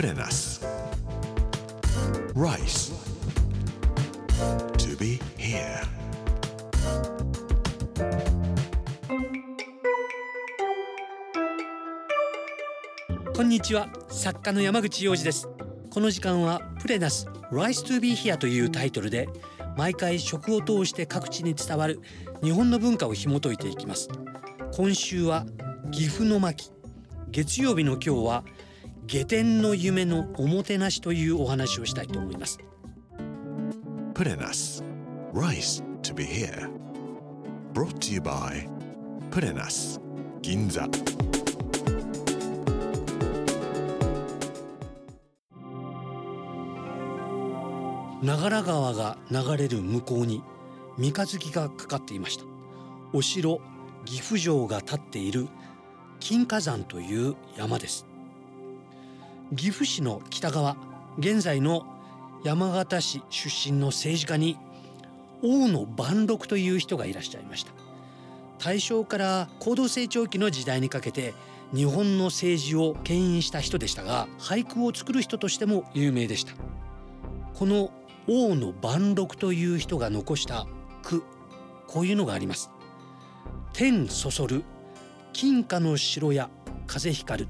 プレナス Rice To be here. こんにちは。作家の山口洋二です。この時間はプレナス Rise to be here というタイトルで毎回食を通して各地に伝わる日本の文化を紐解いていきます。今週は岐阜の巻。月曜日の今日は下天の夢のおもてなしというお話をしたいと思います。プレナス Rice to be here. Brought to you by プレナス銀座長良川が流れる向こうに三日月がかかっていました。お城岐阜城が立っている金華山という山です岐阜市の北側現在の山形市出身の政治家に大野万六という人がいらっしゃいました。大正から高度成長期の時代にかけて日本の政治を牽引した人でしたが俳句を作る人としても有名でした。この大野万六という人が残した句こういうのがあります。天そそる金貨の城や風光る。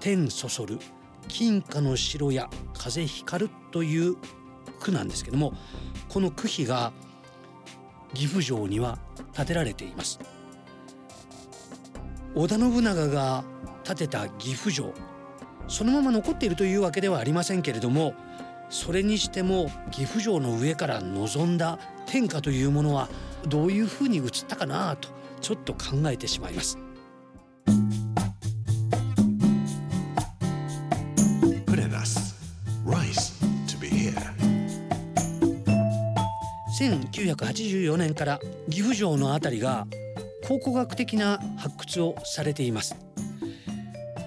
天そそる金貨の城や風光るという句なんですけどもこの句碑が岐阜城には建てられています。織田信長が建てた岐阜城そのまま残っているというわけではありませんけれどもそれにしても岐阜城の上から望んだ天下というものはどういうふうに映ったかなとちょっと考えてしまいます。1984年から岐阜城のあたりが考古学的な発掘をされています。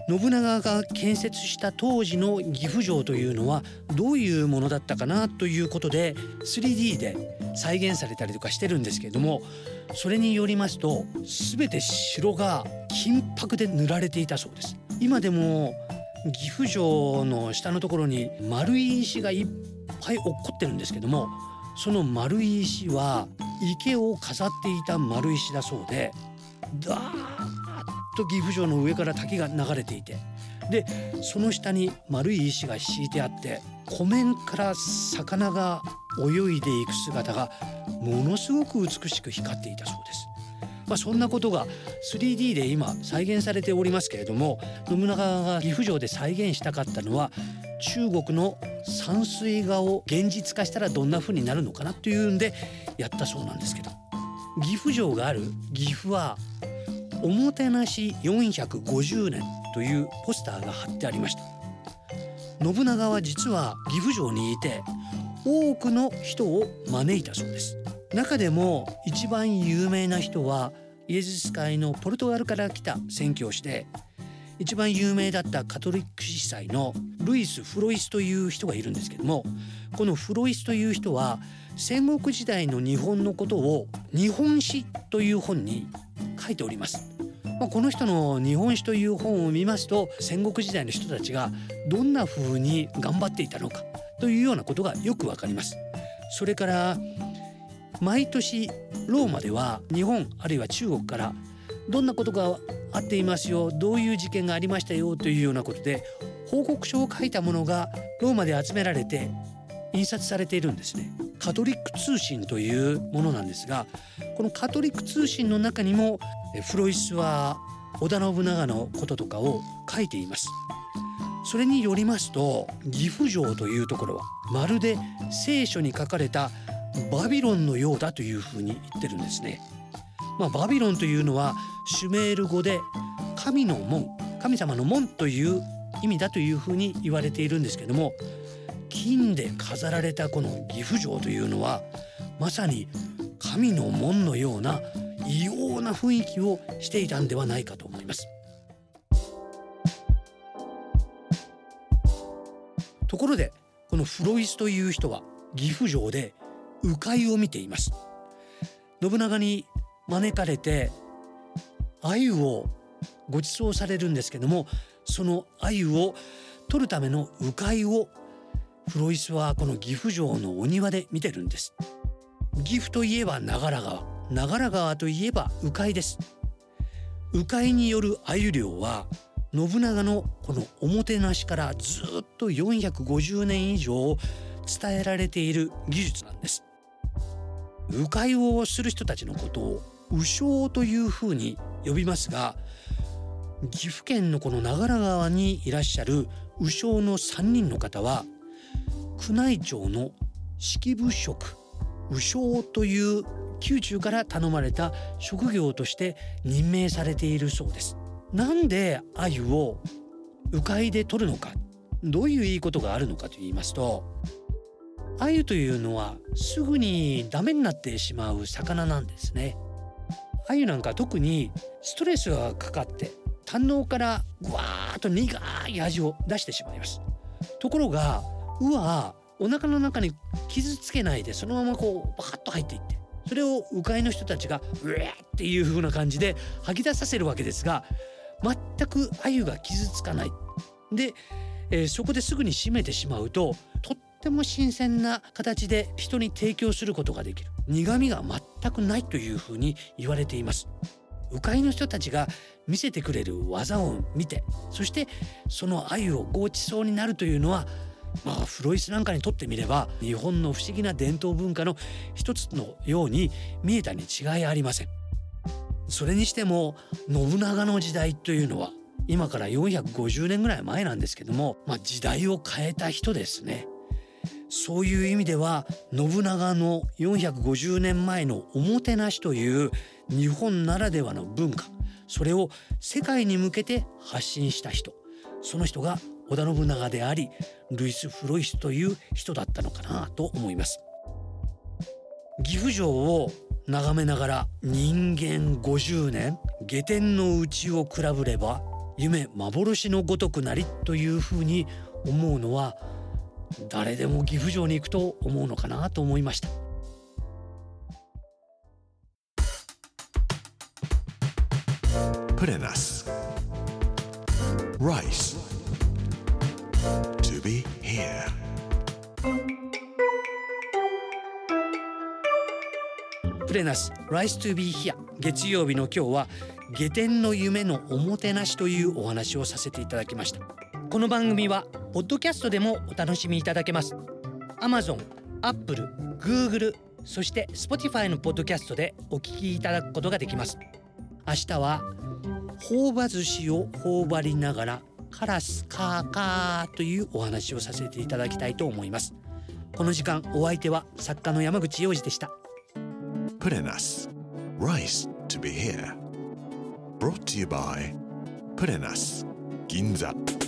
信長が建設した当時の岐阜城というのはどういうものだったかなということで 3D で再現されたりとかしてるんですけれどもそれによりますと全て城が金箔で塗られていたそうです。今でも岐阜城の下のところに丸い石がいっぱい落っこってるんですけどもその丸い石は池を飾っていた丸石だそうでダーッと岐阜城の上から滝が流れていてでその下に丸い石が敷いてあって湖面から魚が泳いでいく姿がものすごく美しく光っていたそうです。まあ、そんなことが 3D で今再現されておりますけれども信長が岐阜城で再現したかったのは中国の山水画を現実化したらどんな風になるのかなというんでやったそうなんですけど。岐阜城がある岐阜はおもてなし450年というポスターが貼ってありました。信長は実は岐阜城にいて多くの人を招いたそうです。中でも一番有名な人はイエズス会のポルトガルから来た宣教師で一番有名だったカトリック司祭のルイス・フロイスという人がいるんですけどもこのフロイスという人は戦国時代の日本のことを「日本史」という本に書いております。まあ、この人の「日本史」という本を見ますと戦国時代の人たちがどんな風に頑張っていたのかというようなことがよくわかります。それから毎年ローマでは日本あるいは中国からどんなことがあっていますよどういう事件がありましたよというようなことで報告書を書いたものがローマで集められて印刷されているんですねカトリック通信というものなんですがこのカトリック通信の中にもフロイスは織田信長のこととかを書いていますそれによりますと岐阜城というところはまるで聖書に書かれたバビロンのようだというふうに言ってるんですね。まあ、バビロンというのはシュメール語で神の門神様の門という意味だというふうに言われているんですけども金で飾られたこの岐阜城というのはまさに神の門のような異様な雰囲気をしていたんではないかと思います。ところでこのフロイスという人は岐阜城で鵜飼を見ています信長に招かれて鮎をご馳走されるんですけどもその鮎を取るための鵜飼をフロイスはこの岐阜城のお庭で見てるんです。岐阜といえば長良川長良川といえば鵜飼です鵜飼による鮎漁は信長のこのおもてなしからずっと450年以上伝えられている技術なんです。鵜飼をする人たちのことを鵜匠というふうに呼びますが岐阜県のこの長良川にいらっしゃる鵜匠の3人の方は宮内庁の式部職鵜匠という宮中から頼まれた職業として任命されているそうです。なんで鮎を鵜飼で取るのかどういういいことがあるのかと言いますと鮎というのはすぐにダメになってしまう魚なんですね。鮎なんか特にストレスがかかって胆のからぐわーっと苦い味を出してしまいます。ところが鵜はお腹の中に傷つけないでそのままこうバカッと入っていってそれを鵜飼いの人たちがうえっていう風な感じで吐き出させるわけですが全く鮎が傷つかない。で、えー、そこですぐに締めてしまうととっても新鮮な形で人に提供することができる苦味が全くないというふうに言われています鵜飼の人たちが見せてくれる技を見てそしてその鮎をごちそうになるというのはまあフロイスなんかにとってみれば日本の不思議な伝統文化の一つのように見えたに違いありません。それにしても信長の時代というのは今から450年ぐらい前なんですけども、まあ、時代を変えた人ですね。そういう意味では信長の450年前のおもてなしという日本ならではの文化それを世界に向けて発信した人その人が織田信長でありルイス・フロイスという人だったのかなと思います。岐阜城を眺めながら人間50年下天の内を比べれば夢幻のごとくなりというふうに思うのは誰でも岐阜城に行くと思うのかなと思いました put in us. Rice. To be here. プレナス Rise to be here 月曜日の今日は下天の夢のおもてなしというお話をさせていただきましたこの番組はポッドキャストでもお楽しみいただけます Amazon、Apple、Google そして Spotify のポッドキャストでお聞きいただくことができます明日は朴葉寿司を頬張りながらカラスカーカーというお話をさせていただきたいと思いますこの時間お相手は作家の山口洋二でした Put in us. Rice to be here. Brought to you by Put in us. Ginza.